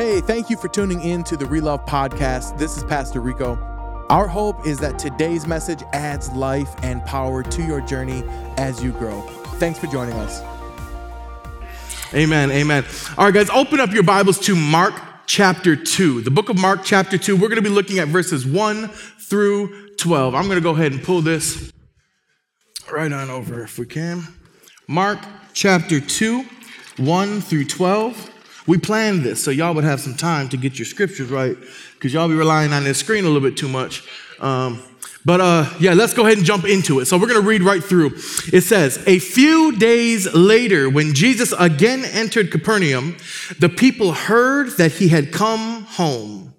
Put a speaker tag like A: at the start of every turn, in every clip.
A: Hey, thank you for tuning in to the Relove Podcast. This is Pastor Rico. Our hope is that today's message adds life and power to your journey as you grow. Thanks for joining us.
B: Amen, amen. All right, guys, open up your Bibles to Mark chapter 2. The book of Mark chapter 2. We're going to be looking at verses 1 through 12. I'm going to go ahead and pull this right on over if we can. Mark chapter 2, 1 through 12. We planned this so y'all would have some time to get your scriptures right because y'all be relying on this screen a little bit too much. Um, but uh, yeah, let's go ahead and jump into it. So we're going to read right through. It says, A few days later, when Jesus again entered Capernaum, the people heard that he had come home.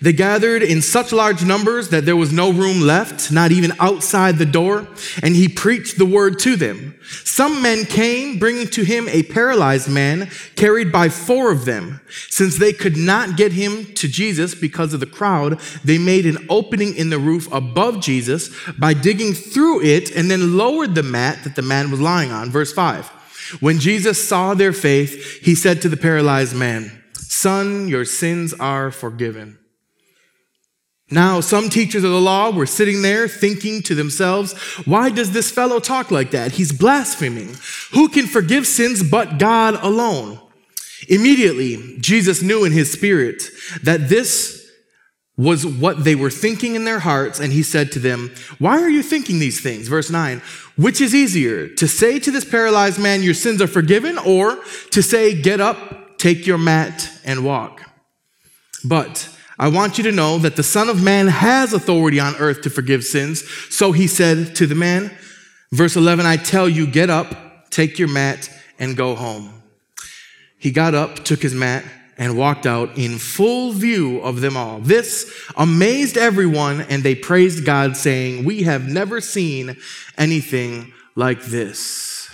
B: They gathered in such large numbers that there was no room left, not even outside the door, and he preached the word to them. Some men came, bringing to him a paralyzed man, carried by four of them. Since they could not get him to Jesus because of the crowd, they made an opening in the roof above Jesus by digging through it and then lowered the mat that the man was lying on. Verse 5. When Jesus saw their faith, he said to the paralyzed man, Son, your sins are forgiven. Now, some teachers of the law were sitting there thinking to themselves, why does this fellow talk like that? He's blaspheming. Who can forgive sins but God alone? Immediately, Jesus knew in his spirit that this was what they were thinking in their hearts, and he said to them, Why are you thinking these things? Verse 9, which is easier, to say to this paralyzed man, Your sins are forgiven, or to say, Get up, take your mat, and walk? But I want you to know that the Son of Man has authority on earth to forgive sins. So he said to the man, verse 11, I tell you, get up, take your mat, and go home. He got up, took his mat, and walked out in full view of them all. This amazed everyone, and they praised God, saying, We have never seen anything like this.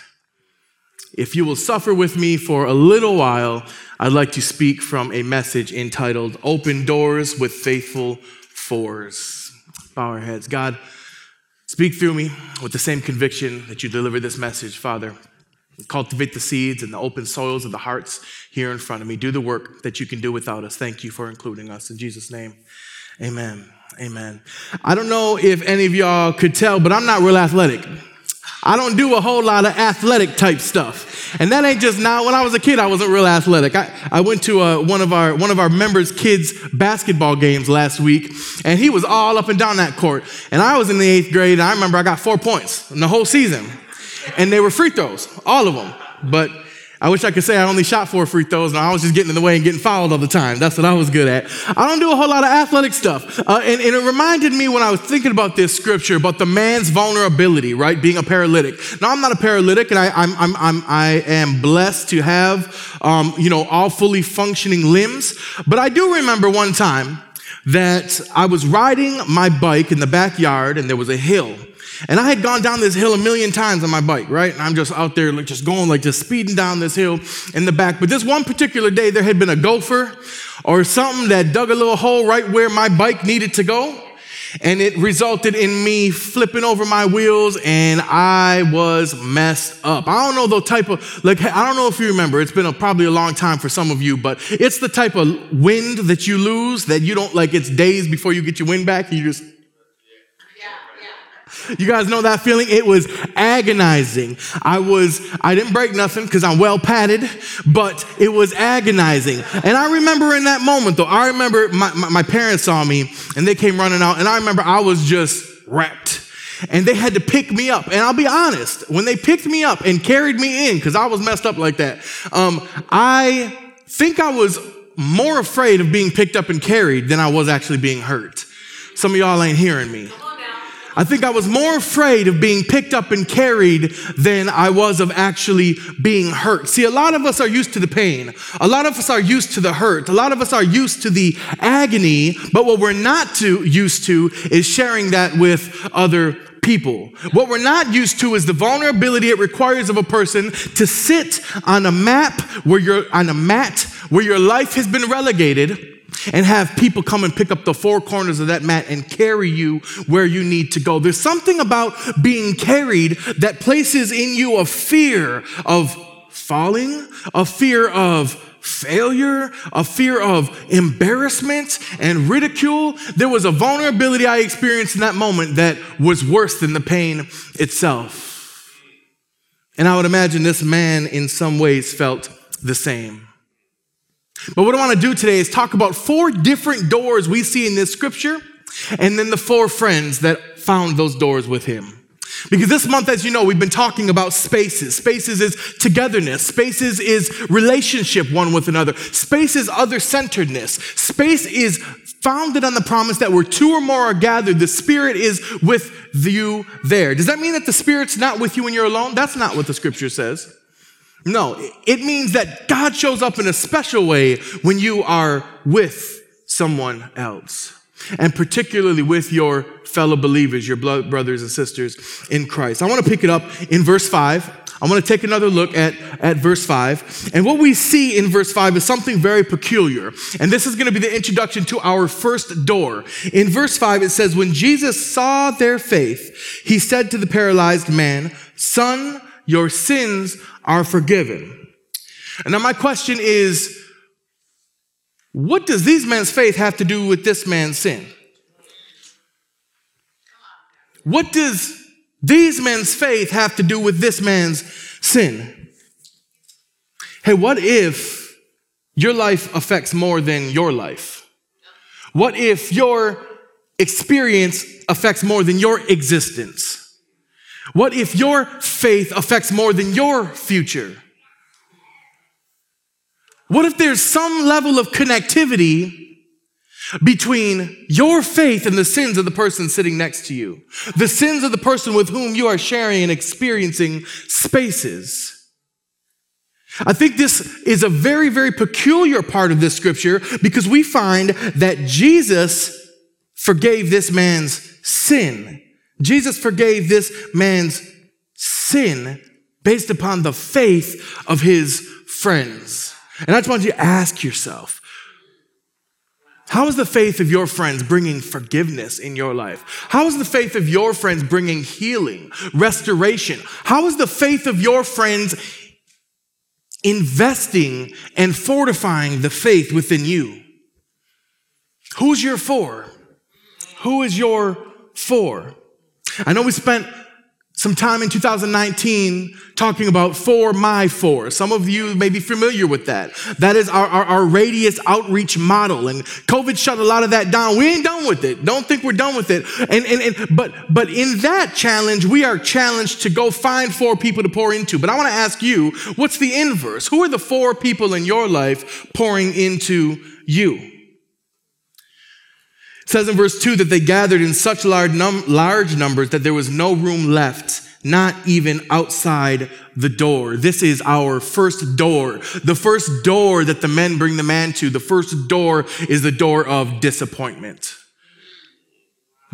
B: If you will suffer with me for a little while, I'd like to speak from a message entitled Open Doors with Faithful Fours. Bow our heads. God, speak through me with the same conviction that you deliver this message, Father. Cultivate the seeds and the open soils of the hearts here in front of me. Do the work that you can do without us. Thank you for including us. In Jesus' name, amen. Amen. I don't know if any of y'all could tell, but I'm not real athletic. I don't do a whole lot of athletic type stuff. And that ain't just now. When I was a kid, I wasn't real athletic. I, I went to uh, one of our one of our members' kids' basketball games last week, and he was all up and down that court. And I was in the eighth grade, and I remember I got four points in the whole season. And they were free throws, all of them. But I wish I could say I only shot four free throws and I was just getting in the way and getting fouled all the time. That's what I was good at. I don't do a whole lot of athletic stuff. Uh, and, and, it reminded me when I was thinking about this scripture about the man's vulnerability, right? Being a paralytic. Now, I'm not a paralytic and I, I'm, I'm, I'm, I am blessed to have, um, you know, all fully functioning limbs. But I do remember one time that I was riding my bike in the backyard and there was a hill. And I had gone down this hill a million times on my bike, right? And I'm just out there, like, just going, like, just speeding down this hill in the back. But this one particular day, there had been a gopher or something that dug a little hole right where my bike needed to go. And it resulted in me flipping over my wheels and I was messed up. I don't know the type of, like, I don't know if you remember, it's been a, probably a long time for some of you, but it's the type of wind that you lose that you don't, like, it's days before you get your wind back. You just, you guys know that feeling? It was agonizing. I was, I didn't break nothing because I'm well padded, but it was agonizing. And I remember in that moment though, I remember my, my, my parents saw me and they came running out and I remember I was just wrecked and they had to pick me up. And I'll be honest, when they picked me up and carried me in, because I was messed up like that, um, I think I was more afraid of being picked up and carried than I was actually being hurt. Some of y'all ain't hearing me. I think I was more afraid of being picked up and carried than I was of actually being hurt. See, a lot of us are used to the pain. A lot of us are used to the hurt. A lot of us are used to the agony, but what we're not used to is sharing that with other people. What we're not used to is the vulnerability it requires of a person to sit on a map where you're on a mat where your life has been relegated and have people come and pick up the four corners of that mat and carry you where you need to go. There's something about being carried that places in you a fear of falling, a fear of failure, a fear of embarrassment and ridicule. There was a vulnerability I experienced in that moment that was worse than the pain itself. And I would imagine this man, in some ways, felt the same. But what I want to do today is talk about four different doors we see in this scripture, and then the four friends that found those doors with him. Because this month, as you know, we've been talking about spaces. Spaces is togetherness. Spaces is relationship one with another. Space is other centeredness. Space is founded on the promise that where two or more are gathered, the Spirit is with you there. Does that mean that the Spirit's not with you when you're alone? That's not what the scripture says. No, it means that God shows up in a special way when you are with someone else and particularly with your fellow believers, your brothers and sisters in Christ. I want to pick it up in verse 5. I want to take another look at, at verse 5. And what we see in verse 5 is something very peculiar. And this is going to be the introduction to our first door. In verse 5, it says, When Jesus saw their faith, he said to the paralyzed man, Son, your sins are forgiven. And now my question is, what does these men's faith have to do with this man's sin? What does these men's faith have to do with this man's sin? Hey, what if your life affects more than your life? What if your experience affects more than your existence? What if your faith affects more than your future? What if there's some level of connectivity between your faith and the sins of the person sitting next to you? The sins of the person with whom you are sharing and experiencing spaces. I think this is a very, very peculiar part of this scripture because we find that Jesus forgave this man's sin. Jesus forgave this man's sin based upon the faith of his friends. And I just want you to ask yourself, how is the faith of your friends bringing forgiveness in your life? How is the faith of your friends bringing healing, restoration? How is the faith of your friends investing and fortifying the faith within you? Who's your for? Who is your for? I know we spent some time in 2019 talking about for my for. Some of you may be familiar with that. That is our, our, our, radius outreach model. And COVID shut a lot of that down. We ain't done with it. Don't think we're done with it. And, and, and but but in that challenge, we are challenged to go find four people to pour into. But I want to ask you, what's the inverse? Who are the four people in your life pouring into you? It says in verse 2 that they gathered in such large, num- large numbers that there was no room left, not even outside the door. This is our first door. The first door that the men bring the man to, the first door is the door of disappointment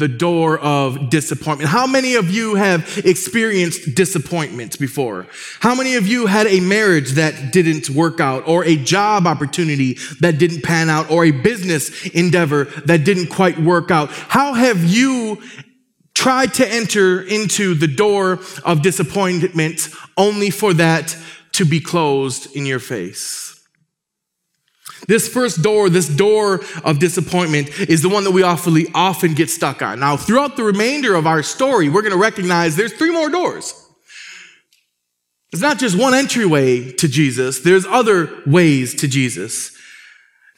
B: the door of disappointment. How many of you have experienced disappointment before? How many of you had a marriage that didn't work out, or a job opportunity that didn't pan out, or a business endeavor that didn't quite work out? How have you tried to enter into the door of disappointment only for that to be closed in your face? This first door, this door of disappointment, is the one that we awfully often get stuck on. Now, throughout the remainder of our story, we're going to recognize there's three more doors. It's not just one entryway to Jesus, there's other ways to Jesus.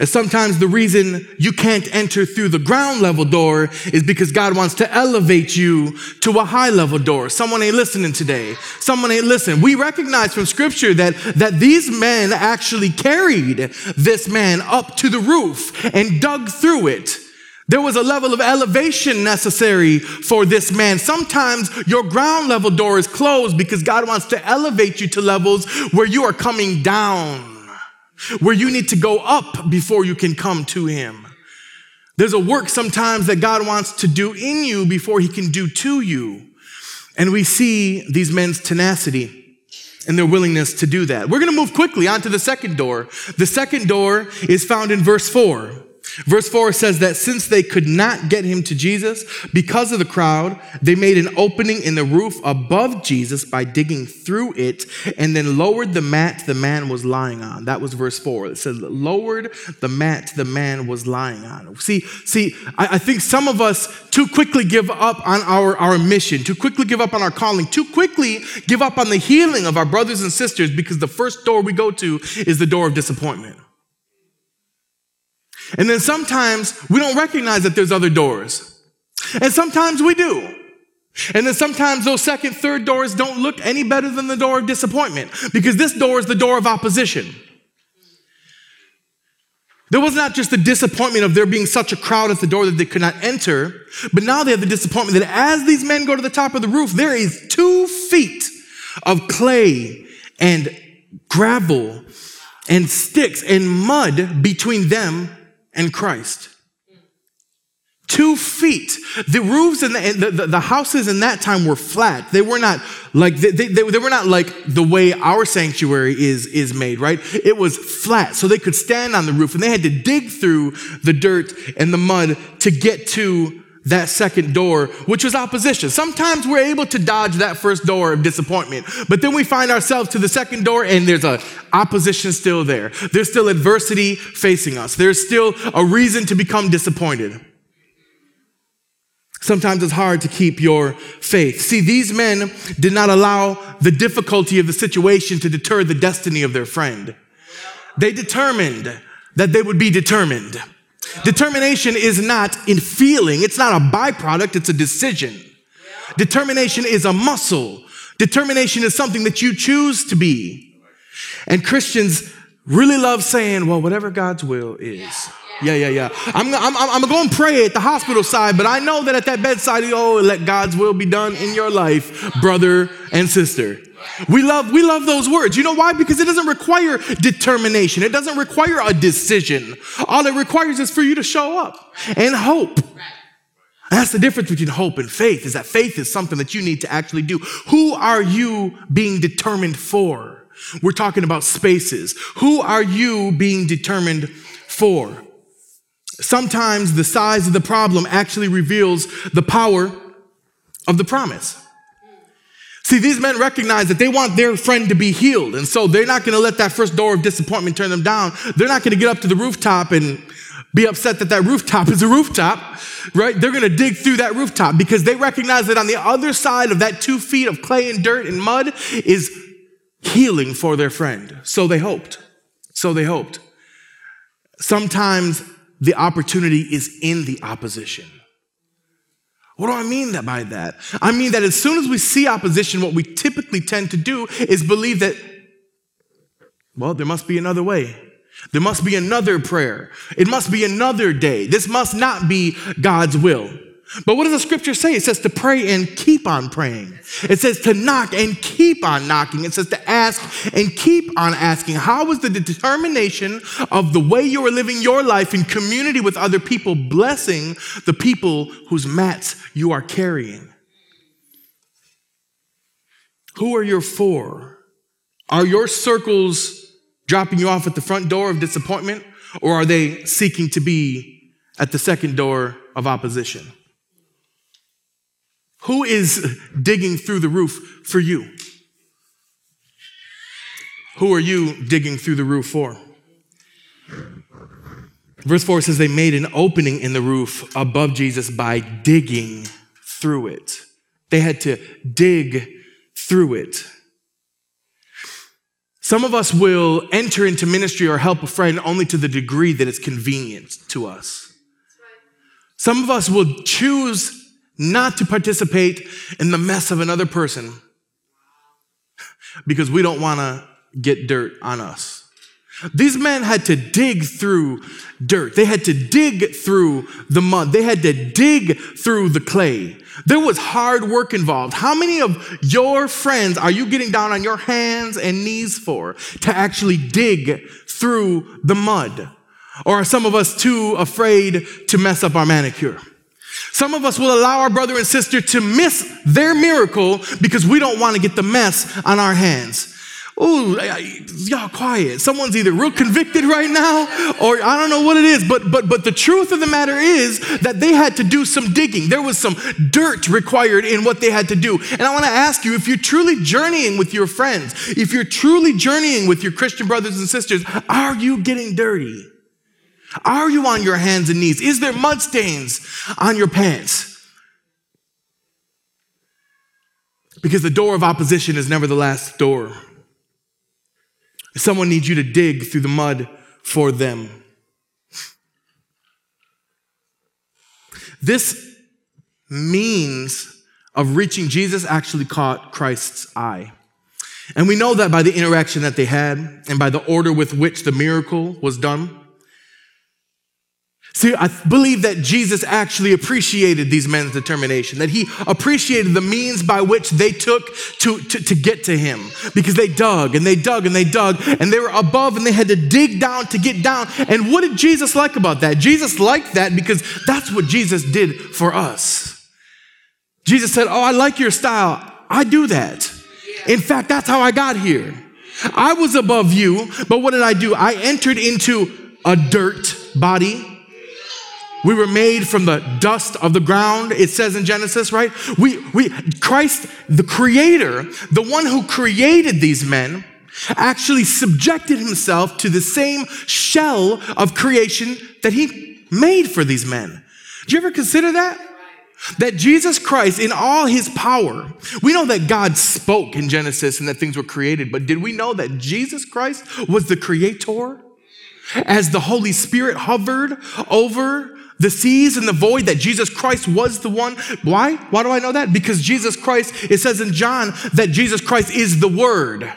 B: And sometimes the reason you can't enter through the ground level door is because God wants to elevate you to a high level door. Someone ain't listening today. Someone ain't listening. We recognize from scripture that, that these men actually carried this man up to the roof and dug through it. There was a level of elevation necessary for this man. Sometimes your ground level door is closed because God wants to elevate you to levels where you are coming down where you need to go up before you can come to Him. There's a work sometimes that God wants to do in you before He can do to you. And we see these men's tenacity and their willingness to do that. We're going to move quickly on to the second door. The second door is found in verse 4. Verse 4 says that since they could not get him to Jesus because of the crowd, they made an opening in the roof above Jesus by digging through it and then lowered the mat the man was lying on. That was verse 4. It says, lowered the mat the man was lying on. See, see, I, I think some of us too quickly give up on our, our mission, too quickly give up on our calling, too quickly give up on the healing of our brothers and sisters because the first door we go to is the door of disappointment. And then sometimes we don't recognize that there's other doors. And sometimes we do. And then sometimes those second, third doors don't look any better than the door of disappointment because this door is the door of opposition. There was not just the disappointment of there being such a crowd at the door that they could not enter, but now they have the disappointment that as these men go to the top of the roof, there is two feet of clay and gravel and sticks and mud between them and Christ. Two feet. The roofs and the, the, the, houses in that time were flat. They were not like they, they, they were not like the way our sanctuary is is made, right? It was flat, so they could stand on the roof, and they had to dig through the dirt and the mud to get to that second door, which was opposition. Sometimes we're able to dodge that first door of disappointment, but then we find ourselves to the second door and there's a opposition still there. There's still adversity facing us. There's still a reason to become disappointed. Sometimes it's hard to keep your faith. See, these men did not allow the difficulty of the situation to deter the destiny of their friend. They determined that they would be determined. Determination is not in feeling, it's not a byproduct, it's a decision. Determination is a muscle. Determination is something that you choose to be. And Christians really love saying, well, whatever God's will is. Yeah, yeah, yeah. I'm, I'm, I'm going to pray at the hospital side, but I know that at that bedside, oh, let God's will be done in your life, brother and sister. We love, we love those words. You know why? Because it doesn't require determination. It doesn't require a decision. All it requires is for you to show up and hope. That's the difference between hope and faith is that faith is something that you need to actually do. Who are you being determined for? We're talking about spaces. Who are you being determined for? Sometimes the size of the problem actually reveals the power of the promise. See, these men recognize that they want their friend to be healed. And so they're not going to let that first door of disappointment turn them down. They're not going to get up to the rooftop and be upset that that rooftop is a rooftop, right? They're going to dig through that rooftop because they recognize that on the other side of that two feet of clay and dirt and mud is healing for their friend. So they hoped. So they hoped. Sometimes the opportunity is in the opposition. What do I mean by that? I mean that as soon as we see opposition, what we typically tend to do is believe that, well, there must be another way. There must be another prayer. It must be another day. This must not be God's will. But what does the scripture say? It says to pray and keep on praying. It says to knock and keep on knocking. It says to ask and keep on asking. How is the determination of the way you are living your life in community with other people blessing the people whose mats you are carrying? Who are your for? Are your circles dropping you off at the front door of disappointment, or are they seeking to be at the second door of opposition? Who is digging through the roof for you? Who are you digging through the roof for? Verse 4 says they made an opening in the roof above Jesus by digging through it. They had to dig through it. Some of us will enter into ministry or help a friend only to the degree that it's convenient to us. Some of us will choose not to participate in the mess of another person because we don't want to get dirt on us. These men had to dig through dirt. They had to dig through the mud. They had to dig through the clay. There was hard work involved. How many of your friends are you getting down on your hands and knees for to actually dig through the mud? Or are some of us too afraid to mess up our manicure? Some of us will allow our brother and sister to miss their miracle because we don't want to get the mess on our hands. Ooh, y'all quiet. Someone's either real convicted right now or I don't know what it is. But, but, but the truth of the matter is that they had to do some digging. There was some dirt required in what they had to do. And I want to ask you if you're truly journeying with your friends, if you're truly journeying with your Christian brothers and sisters, are you getting dirty? Are you on your hands and knees? Is there mud stains on your pants? Because the door of opposition is never the last door. Someone needs you to dig through the mud for them. This means of reaching Jesus actually caught Christ's eye. And we know that by the interaction that they had and by the order with which the miracle was done. See, I believe that Jesus actually appreciated these men's determination, that he appreciated the means by which they took to, to, to, get to him because they dug and they dug and they dug and they were above and they had to dig down to get down. And what did Jesus like about that? Jesus liked that because that's what Jesus did for us. Jesus said, Oh, I like your style. I do that. In fact, that's how I got here. I was above you, but what did I do? I entered into a dirt body we were made from the dust of the ground, it says in Genesis, right? We, we, Christ, the creator, the one who created these men, actually subjected himself to the same shell of creation that he made for these men. Do you ever consider that? That Jesus Christ, in all his power, we know that God spoke in Genesis and that things were created, but did we know that Jesus Christ was the creator? As the Holy Spirit hovered over the seas and the void that Jesus Christ was the one. Why? Why do I know that? Because Jesus Christ, it says in John that Jesus Christ is the Word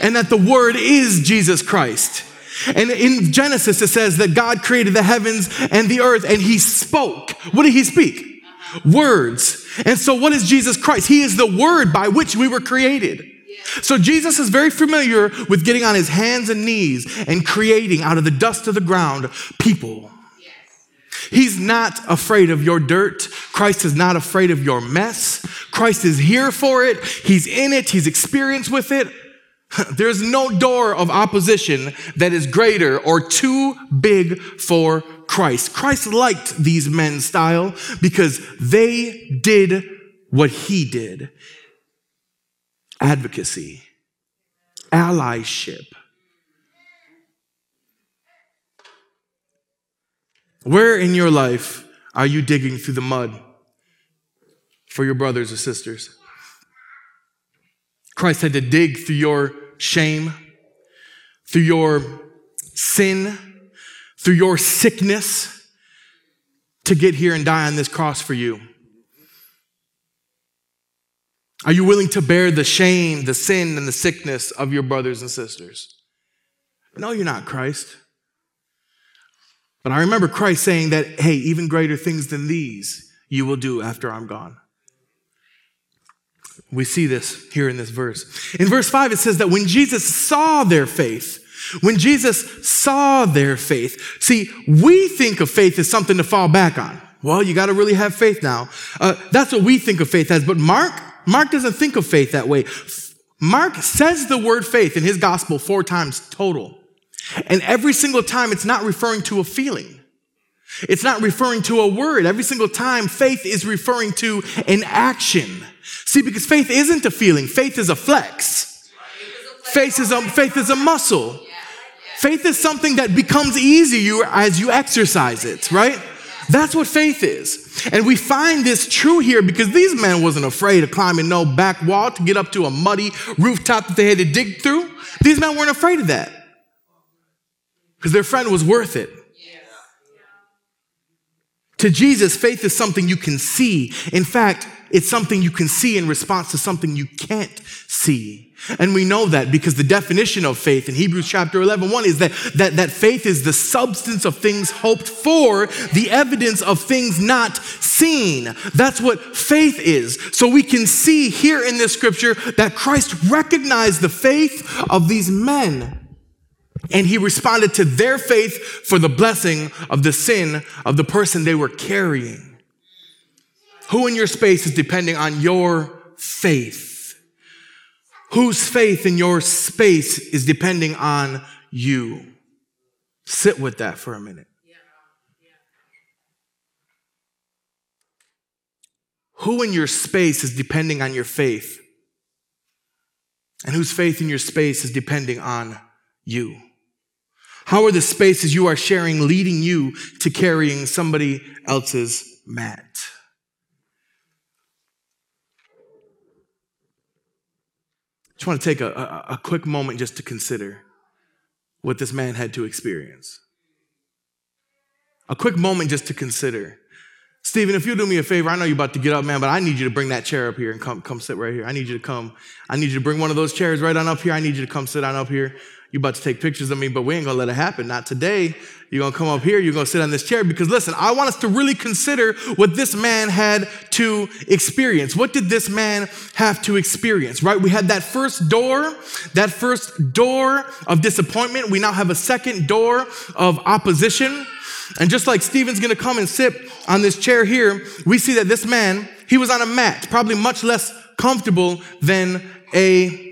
B: and that the Word is Jesus Christ. And in Genesis, it says that God created the heavens and the earth and he spoke. What did he speak? Words. And so, what is Jesus Christ? He is the word by which we were created. So, Jesus is very familiar with getting on his hands and knees and creating out of the dust of the ground people. He's not afraid of your dirt. Christ is not afraid of your mess. Christ is here for it. He's in it. He's experienced with it. There's no door of opposition that is greater or too big for Christ. Christ liked these men's style because they did what he did advocacy, allyship Where in your life are you digging through the mud for your brothers or sisters? Christ had to dig through your shame, through your sin, through your sickness to get here and die on this cross for you. Are you willing to bear the shame, the sin, and the sickness of your brothers and sisters? No, you're not, Christ. But I remember Christ saying that, hey, even greater things than these you will do after I'm gone. We see this here in this verse. In verse 5, it says that when Jesus saw their faith, when Jesus saw their faith, see, we think of faith as something to fall back on. Well, you got to really have faith now. Uh, that's what we think of faith as. But Mark, Mark doesn't think of faith that way. Mark says the word faith in his gospel four times total. And every single time, it's not referring to a feeling. It's not referring to a word. Every single time, faith is referring to an action. See, because faith isn't a feeling, faith is a flex. Faith is a, faith is a muscle. Faith is something that becomes easier as you exercise it, right? That's what faith is. And we find this true here because these men wasn't afraid of climbing no back wall to get up to a muddy rooftop that they had to dig through. These men weren't afraid of that because their friend was worth it. To Jesus, faith is something you can see. In fact, it's something you can see in response to something you can't see. And we know that because the definition of faith in Hebrews chapter 11, 1 is that, that, that faith is the substance of things hoped for, the evidence of things not seen. That's what faith is. So we can see here in this scripture that Christ recognized the faith of these men and he responded to their faith for the blessing of the sin of the person they were carrying. Who in your space is depending on your faith? Whose faith in your space is depending on you? Sit with that for a minute. Who in your space is depending on your faith? And whose faith in your space is depending on you? How are the spaces you are sharing leading you to carrying somebody else's mat? I just want to take a, a, a, quick moment just to consider what this man had to experience. A quick moment just to consider Stephen, if you'll do me a favor, I know you're about to get up, man, but I need you to bring that chair up here and come, come sit right here. I need you to come. I need you to bring one of those chairs right on up here. I need you to come sit on up here. You're about to take pictures of me, but we ain't gonna let it happen. Not today. You're gonna come up here, you're gonna sit on this chair because listen, I want us to really consider what this man had to experience. What did this man have to experience, right? We had that first door, that first door of disappointment. We now have a second door of opposition. And just like Stephen's gonna come and sit on this chair here, we see that this man, he was on a mat, probably much less comfortable than a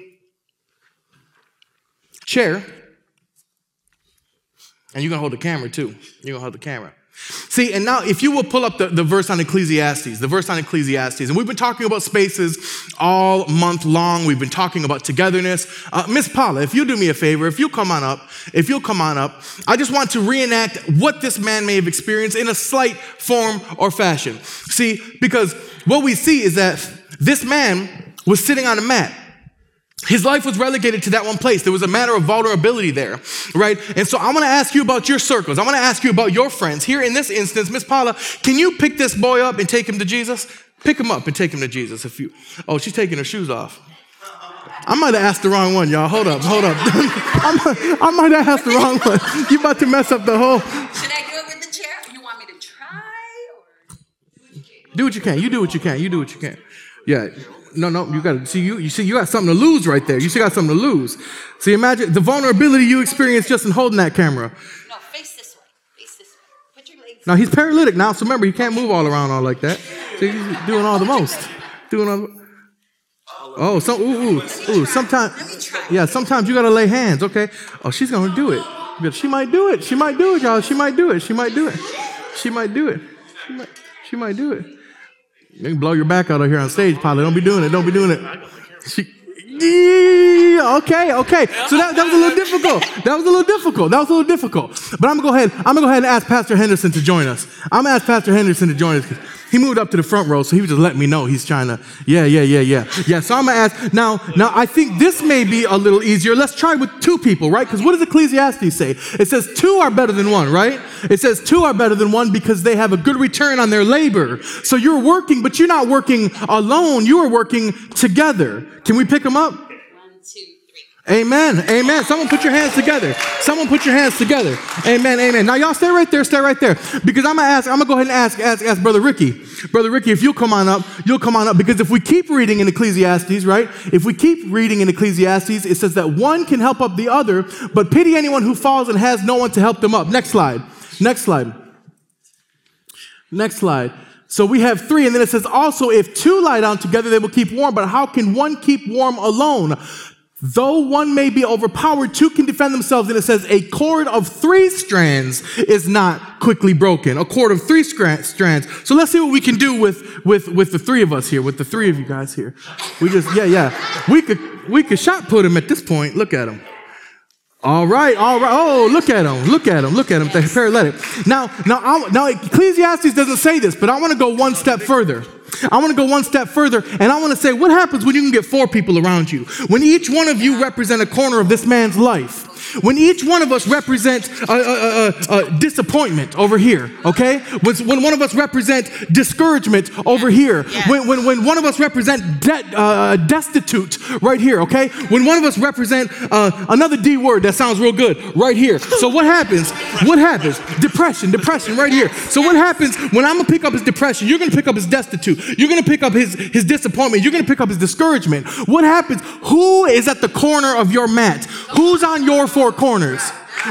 B: chair. And you're gonna hold the camera too. You're gonna hold the camera. See, and now if you will pull up the, the verse on Ecclesiastes, the verse on Ecclesiastes, and we've been talking about spaces all month long. We've been talking about togetherness. Uh, Miss Paula, if you do me a favor, if you come on up, if you'll come on up, I just want to reenact what this man may have experienced in a slight form or fashion. See, because what we see is that this man was sitting on a mat. His life was relegated to that one place. There was a matter of vulnerability there, right? And so I want to ask you about your circles. I want to ask you about your friends. Here in this instance, Miss Paula, can you pick this boy up and take him to Jesus? Pick him up and take him to Jesus. If you, oh, she's taking her shoes off. I might have asked the wrong one, y'all. Hold up, hold up. I, might, have asked the wrong one. You about to mess up the whole.
C: Should I do it with the chair? You want me to try or?
B: Do what you can. You do what you can. You do what you can. Yeah no, no, you got to see you. You see, you got something to lose right there. You still got something to lose. See, imagine the vulnerability you experience just in holding that camera.
C: No, face this way. Face this way. Put your legs.
B: Now he's paralytic now, so remember he can't move all around all like that. So he's doing all the most. Doing all. The, oh, so ooh ooh ooh. Sometimes, yeah, sometimes you got to lay hands. Okay. Oh, she's gonna do it. She might do it. She might do it, y'all. She might do it. She might do it. She might do it. She might. She might do it. You can blow your back out of here on stage, Pilot. Don't be doing it. Don't be doing it. Okay, okay. So that, that was a little difficult. That was a little difficult. That was a little difficult. But I'm gonna go ahead. I'm gonna go ahead and ask Pastor Henderson to join us. I'm gonna ask Pastor Henderson to join us. He moved up to the front row, so he was just letting me know he's trying to. Yeah, yeah, yeah, yeah, yeah. So I'm gonna ask now. Now I think this may be a little easier. Let's try with two people, right? Because what does Ecclesiastes say? It says two are better than one, right? It says two are better than one because they have a good return on their labor. So you're working, but you're not working alone. You are working together. Can we pick them up? Amen. Amen. Someone put your hands together. Someone put your hands together. Amen. Amen. Now y'all stay right there. Stay right there. Because I'm gonna ask. I'm gonna go ahead and ask. Ask. Ask Brother Ricky. Brother Ricky, if you'll come on up, you'll come on up. Because if we keep reading in Ecclesiastes, right? If we keep reading in Ecclesiastes, it says that one can help up the other, but pity anyone who falls and has no one to help them up. Next slide. Next slide. Next slide. So we have three, and then it says also, if two lie down together, they will keep warm. But how can one keep warm alone? Though one may be overpowered, two can defend themselves. And it says, a cord of three strands is not quickly broken. A cord of three strands. So let's see what we can do with, with, with the three of us here, with the three of you guys here. We just, yeah, yeah. We could, we could shot put him at this point. Look at him. All right, all right. Oh, look at him. Look at him. Look at him. The paralytic. Now, now, I, now, Ecclesiastes doesn't say this, but I want to go one step further. I want to go one step further, and I want to say, what happens when you can get four people around you? When each one of you represent a corner of this man's life. When each one of us represents a, a, a, a disappointment over here, okay? When, when, one of us represents discouragement over here. When, when, when one of us represent de- uh, destitute right here, okay? When one of us represent uh, another D word that sounds real good right here. So what happens? What happens? Depression, depression right here. So what happens when I'm gonna pick up his depression? You're gonna pick up his destitute. You're gonna pick up his, his disappointment. You're gonna pick up his discouragement. What happens? Who is at the corner of your mat? Who's on your four corners.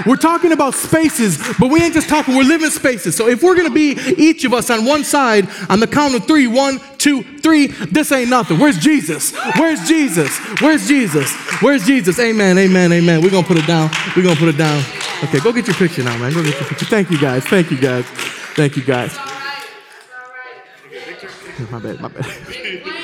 B: We're talking about spaces, but we ain't just talking, we're living spaces. So if we're gonna be each of us on one side on the count of three, one, two, three. This ain't nothing. Where's Jesus? Where's Jesus? Where's Jesus? Where's Jesus? Amen, amen, amen. We're gonna put it down. We're gonna put it down. Okay, go get your picture now, man. Go get your picture. Thank you guys. Thank you guys. Thank you guys. My bad, my bad.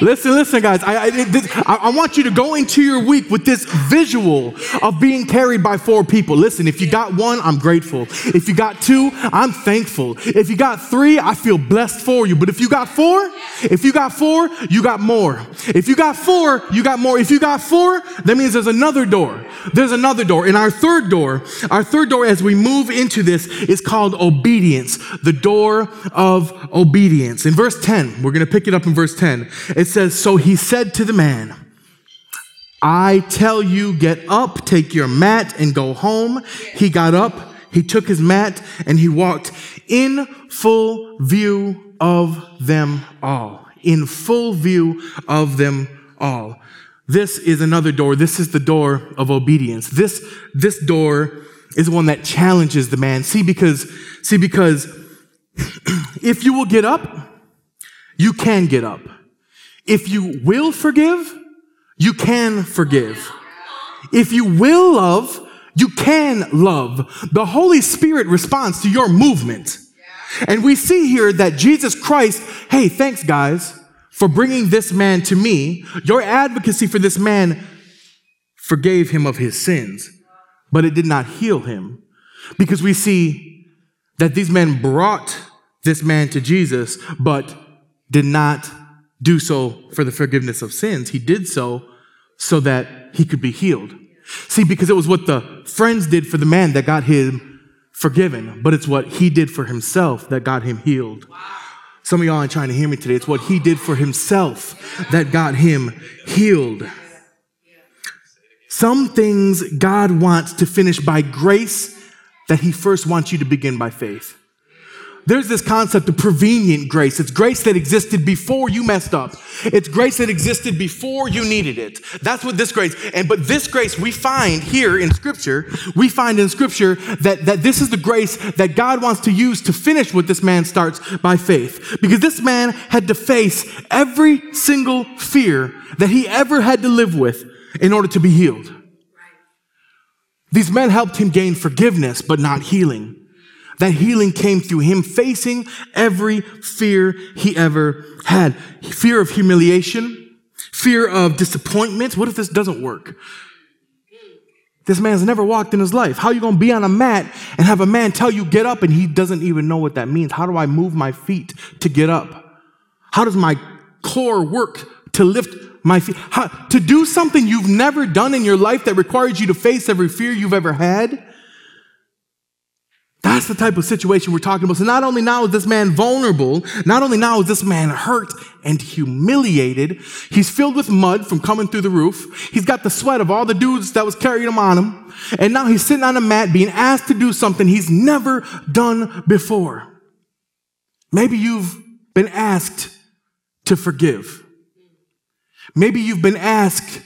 B: Listen, listen, guys. I, I, this, I, I want you to go into your week with this visual of being carried by four people. Listen, if you got one, I'm grateful. If you got two, I'm thankful. If you got three, I feel blessed for you. But if you got four, if you got four, you got more. If you got four, you got more. If you got four, that means there's another door. There's another door. And our third door, our third door as we move into this is called obedience, the door of obedience. In verse 10, we're going to pick it up in verse 10. It says, So he said to the man, I tell you, get up, take your mat, and go home. He got up, he took his mat, and he walked in full view of them all. In full view of them all. This is another door. This is the door of obedience. This, this door is one that challenges the man. See, because, see, because if you will get up, you can get up. If you will forgive, you can forgive. If you will love, you can love. The Holy Spirit responds to your movement. And we see here that Jesus Christ, hey, thanks guys for bringing this man to me. Your advocacy for this man forgave him of his sins, but it did not heal him because we see that these men brought this man to Jesus, but did not do so for the forgiveness of sins. He did so so that he could be healed. See, because it was what the friends did for the man that got him forgiven, but it's what he did for himself that got him healed. Some of y'all ain't trying to hear me today. It's what he did for himself that got him healed. Some things God wants to finish by grace that he first wants you to begin by faith there's this concept of prevenient grace. It's grace that existed before you messed up. It's grace that existed before you needed it. That's what this grace, and but this grace we find here in scripture, we find in scripture that, that this is the grace that God wants to use to finish what this man starts by faith. Because this man had to face every single fear that he ever had to live with in order to be healed. These men helped him gain forgiveness, but not healing. That healing came through him facing every fear he ever had. Fear of humiliation, fear of disappointment. What if this doesn't work? This man's never walked in his life. How you going to be on a mat and have a man tell you get up and he doesn't even know what that means? How do I move my feet to get up? How does my core work to lift my feet? How, to do something you've never done in your life that requires you to face every fear you've ever had? That's the type of situation we're talking about. So not only now is this man vulnerable, not only now is this man hurt and humiliated, he's filled with mud from coming through the roof. He's got the sweat of all the dudes that was carrying him on him. And now he's sitting on a mat being asked to do something he's never done before. Maybe you've been asked to forgive. Maybe you've been asked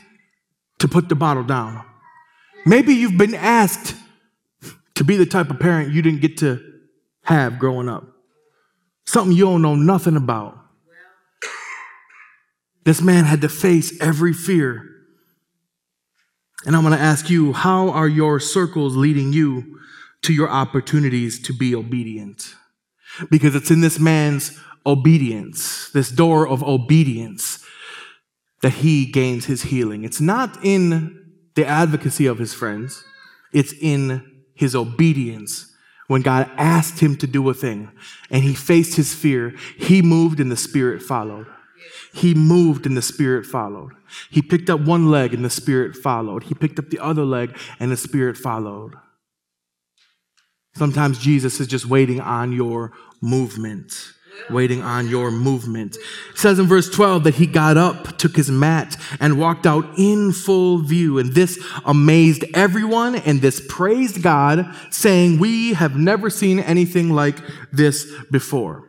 B: to put the bottle down. Maybe you've been asked to be the type of parent you didn't get to have growing up. Something you don't know nothing about. This man had to face every fear. And I'm going to ask you, how are your circles leading you to your opportunities to be obedient? Because it's in this man's obedience, this door of obedience, that he gains his healing. It's not in the advocacy of his friends, it's in his obedience when God asked him to do a thing and he faced his fear, he moved and the Spirit followed. He moved and the Spirit followed. He picked up one leg and the Spirit followed. He picked up the other leg and the Spirit followed. Sometimes Jesus is just waiting on your movement waiting on your movement. It says in verse 12 that he got up, took his mat, and walked out in full view. And this amazed everyone, and this praised God, saying, We have never seen anything like this before.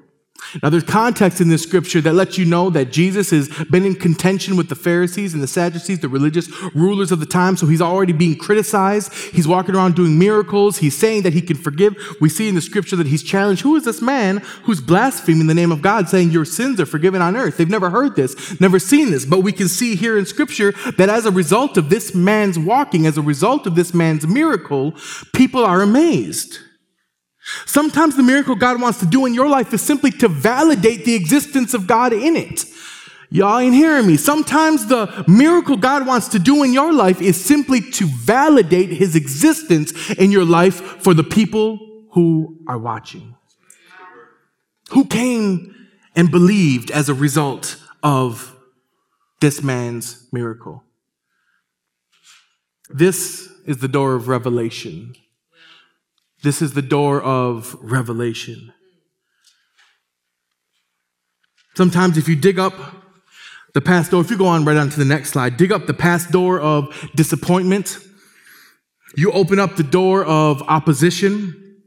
B: Now, there's context in this scripture that lets you know that Jesus has been in contention with the Pharisees and the Sadducees, the religious rulers of the time. So he's already being criticized. He's walking around doing miracles. He's saying that he can forgive. We see in the scripture that he's challenged who is this man who's blaspheming the name of God, saying your sins are forgiven on earth? They've never heard this, never seen this. But we can see here in scripture that as a result of this man's walking, as a result of this man's miracle, people are amazed. Sometimes the miracle God wants to do in your life is simply to validate the existence of God in it. Y'all ain't hearing me. Sometimes the miracle God wants to do in your life is simply to validate his existence in your life for the people who are watching. Who came and believed as a result of this man's miracle. This is the door of revelation. This is the door of revelation. Sometimes, if you dig up the past door, if you go on right on to the next slide, dig up the past door of disappointment. You open up the door of opposition.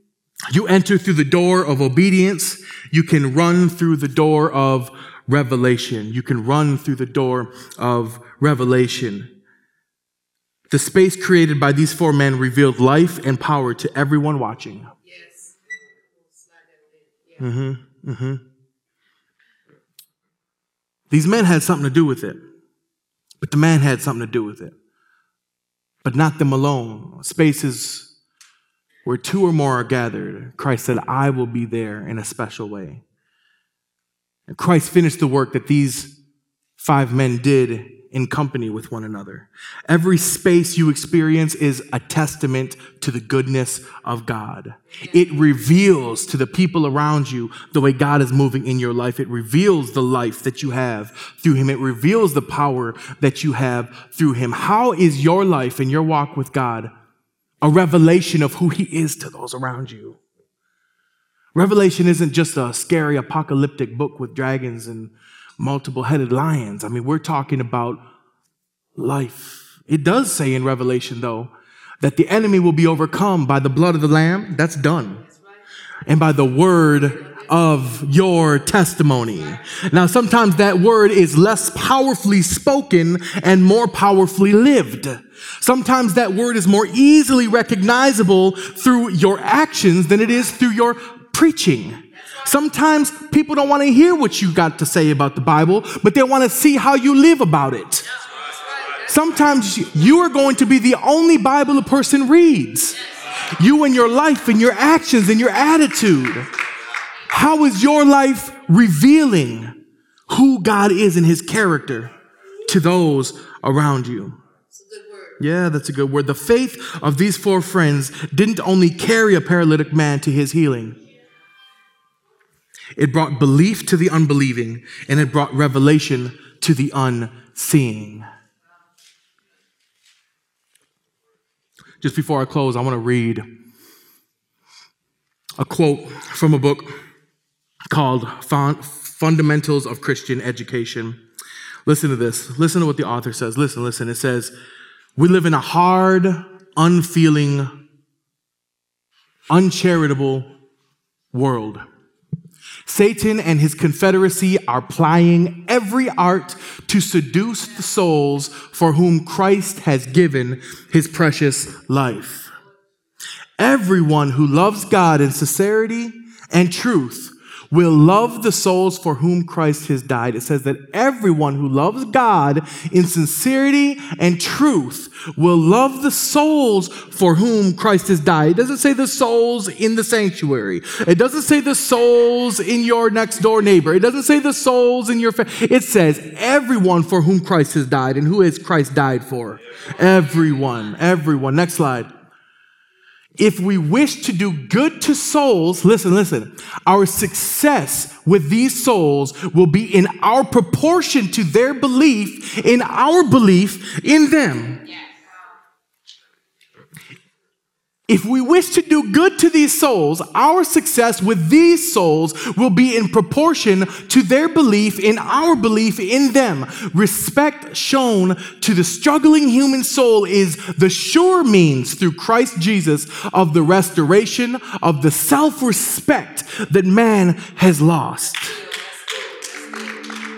B: You enter through the door of obedience. You can run through the door of revelation. You can run through the door of revelation. The space created by these four men revealed life and power to everyone watching. Yes. Mm-hmm. Mm-hmm. These men had something to do with it, but the man had something to do with it. But not them alone. Spaces where two or more are gathered. Christ said, I will be there in a special way. And Christ finished the work that these five men did in company with one another. Every space you experience is a testament to the goodness of God. It reveals to the people around you the way God is moving in your life. It reveals the life that you have through Him. It reveals the power that you have through Him. How is your life and your walk with God a revelation of who He is to those around you? Revelation isn't just a scary apocalyptic book with dragons and multiple headed lions. I mean, we're talking about life. It does say in Revelation, though, that the enemy will be overcome by the blood of the Lamb. That's done. And by the word of your testimony. Now, sometimes that word is less powerfully spoken and more powerfully lived. Sometimes that word is more easily recognizable through your actions than it is through your preaching. Sometimes people don't want to hear what you got to say about the Bible, but they want to see how you live about it. Sometimes you are going to be the only Bible a person reads. You and your life and your actions and your attitude. How is your life revealing who God is and his character to those around you? Yeah, that's a good word. The faith of these four friends didn't only carry a paralytic man to his healing, it brought belief to the unbelieving, and it brought revelation to the unseeing. Just before I close, I want to read a quote from a book called Fundamentals of Christian Education. Listen to this. Listen to what the author says. Listen, listen. It says, We live in a hard, unfeeling, uncharitable world. Satan and his confederacy are plying every art to seduce the souls for whom Christ has given his precious life. Everyone who loves God in sincerity and truth will love the souls for whom Christ has died. It says that everyone who loves God in sincerity and truth will love the souls for whom Christ has died. It doesn't say the souls in the sanctuary. It doesn't say the souls in your next door neighbor. It doesn't say the souls in your family. It says everyone for whom Christ has died. And who has Christ died for? Everyone. Everyone. Next slide if we wish to do good to souls, listen, listen, our success with these souls will be in our proportion to their belief in our belief in them. If we wish to do good to these souls, our success with these souls will be in proportion to their belief in our belief in them. Respect shown to the struggling human soul is the sure means through Christ Jesus of the restoration of the self respect that man has lost.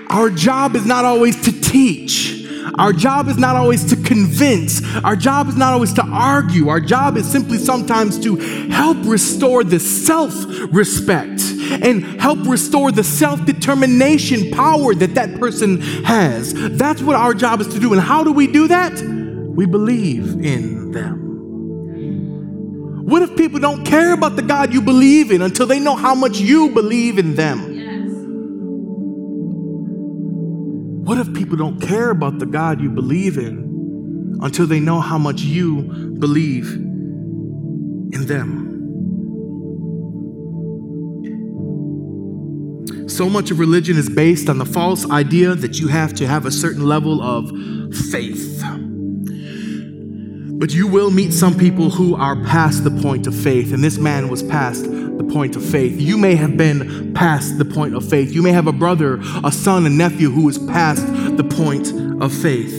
B: Our job is not always to teach. Our job is not always to convince. Our job is not always to argue. Our job is simply sometimes to help restore the self respect and help restore the self determination power that that person has. That's what our job is to do. And how do we do that? We believe in them. What if people don't care about the God you believe in until they know how much you believe in them? What if people don't care about the God you believe in until they know how much you believe in them? So much of religion is based on the false idea that you have to have a certain level of faith. But you will meet some people who are past the point of faith, and this man was past the point of faith. You may have been past the point of faith. You may have a brother, a son, a nephew who is past the point of faith.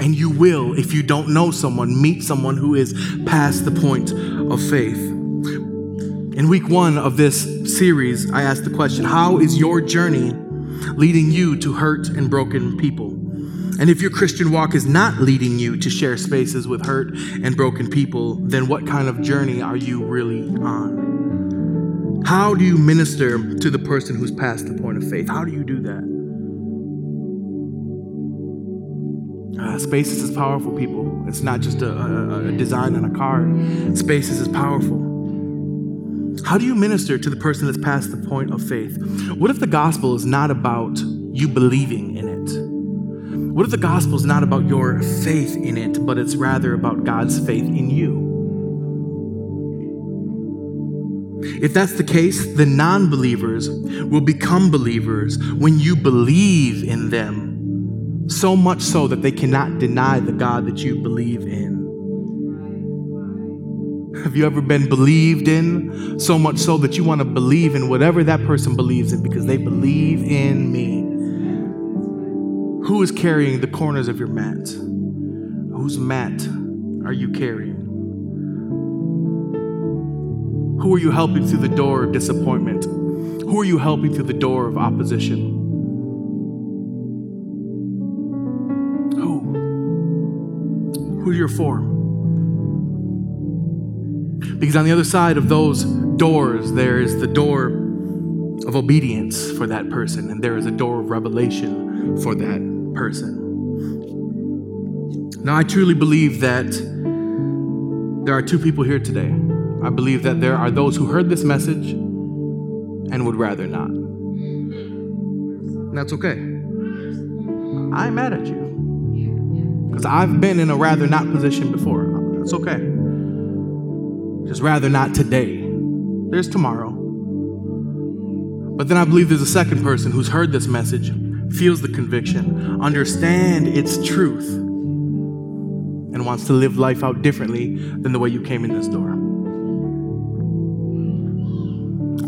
B: And you will, if you don't know someone, meet someone who is past the point of faith. In week one of this series, I asked the question How is your journey leading you to hurt and broken people? And if your Christian walk is not leading you to share spaces with hurt and broken people, then what kind of journey are you really on? How do you minister to the person who's past the point of faith? How do you do that? Uh, spaces is powerful, people. It's not just a, a, a design on a card. Spaces is powerful. How do you minister to the person that's past the point of faith? What if the gospel is not about you believing in? What if the gospel is not about your faith in it, but it's rather about God's faith in you? If that's the case, the non believers will become believers when you believe in them, so much so that they cannot deny the God that you believe in. Have you ever been believed in so much so that you want to believe in whatever that person believes in because they believe in me? Who is carrying the corners of your mat? Whose mat are you carrying? Who are you helping through the door of disappointment? Who are you helping through the door of opposition? Who? Who you're for? Because on the other side of those doors, there is the door of obedience for that person, and there is a door of revelation for that person. Now, I truly believe that there are two people here today. I believe that there are those who heard this message and would rather not. And that's okay. I'm mad at you. Because I've been in a rather not position before. That's okay. Just rather not today. There's tomorrow. But then I believe there's a second person who's heard this message feels the conviction, understand its truth, and wants to live life out differently than the way you came in this door.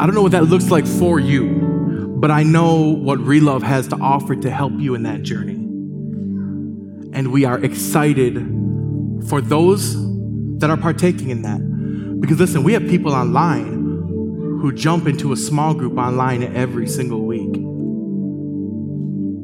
B: I don't know what that looks like for you, but I know what Relove has to offer to help you in that journey. And we are excited for those that are partaking in that. Because listen, we have people online who jump into a small group online every single week.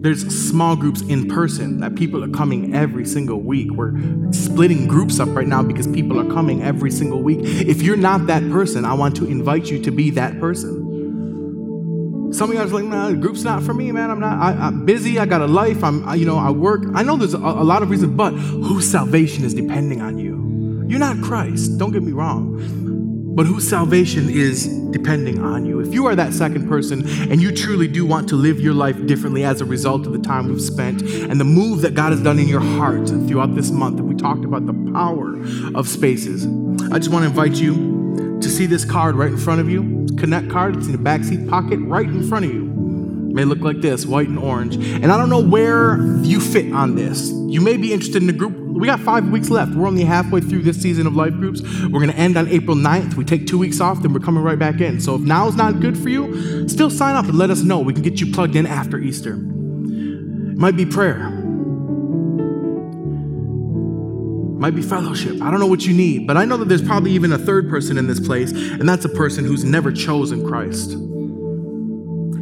B: There's small groups in person that people are coming every single week. We're splitting groups up right now because people are coming every single week. If you're not that person, I want to invite you to be that person. Some of you guys are like, nah, the group's not for me, man. I'm not. I, am busy. I got a life. I'm, I, you know, I work. I know there's a, a lot of reasons, but whose salvation is depending on you? You're not Christ. Don't get me wrong but whose salvation is depending on you. If you are that second person and you truly do want to live your life differently as a result of the time we've spent and the move that God has done in your heart throughout this month, and we talked about the power of spaces, I just want to invite you to see this card right in front of you. Connect card, it's in the backseat pocket right in front of you. may look like this white and orange. And I don't know where you fit on this. You may be interested in a group. We got five weeks left. We're only halfway through this season of life groups. We're going to end on April 9th. We take two weeks off, then we're coming right back in. So if now is not good for you, still sign up and let us know. We can get you plugged in after Easter. It might be prayer, It might be fellowship. I don't know what you need, but I know that there's probably even a third person in this place, and that's a person who's never chosen Christ.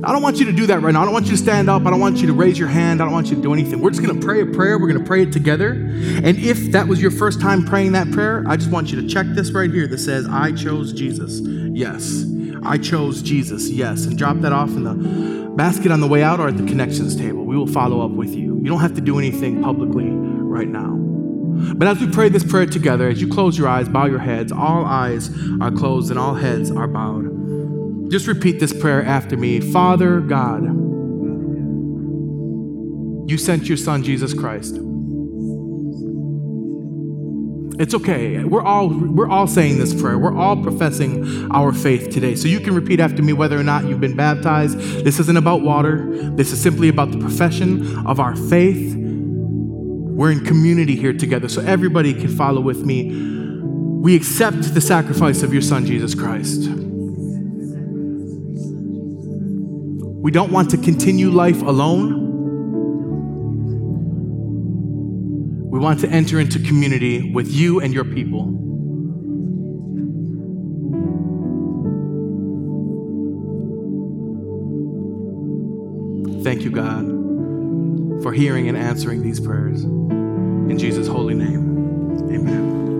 B: I don't want you to do that right now. I don't want you to stand up. I don't want you to raise your hand. I don't want you to do anything. We're just going to pray a prayer. We're going to pray it together. And if that was your first time praying that prayer, I just want you to check this right here that says, I chose Jesus. Yes. I chose Jesus. Yes. And drop that off in the basket on the way out or at the connections table. We will follow up with you. You don't have to do anything publicly right now. But as we pray this prayer together, as you close your eyes, bow your heads, all eyes are closed and all heads are bowed. Just repeat this prayer after me Father God, you sent your son Jesus Christ. It's okay. We're all we're all saying this prayer. We're all professing our faith today. So you can repeat after me whether or not you've been baptized. This isn't about water. This is simply about the profession of our faith. We're in community here together. So everybody can follow with me. We accept the sacrifice of your son Jesus Christ. We don't want to continue life alone. We want to enter into community with you and your people. Thank you, God, for hearing and answering these prayers. In Jesus' holy name, amen.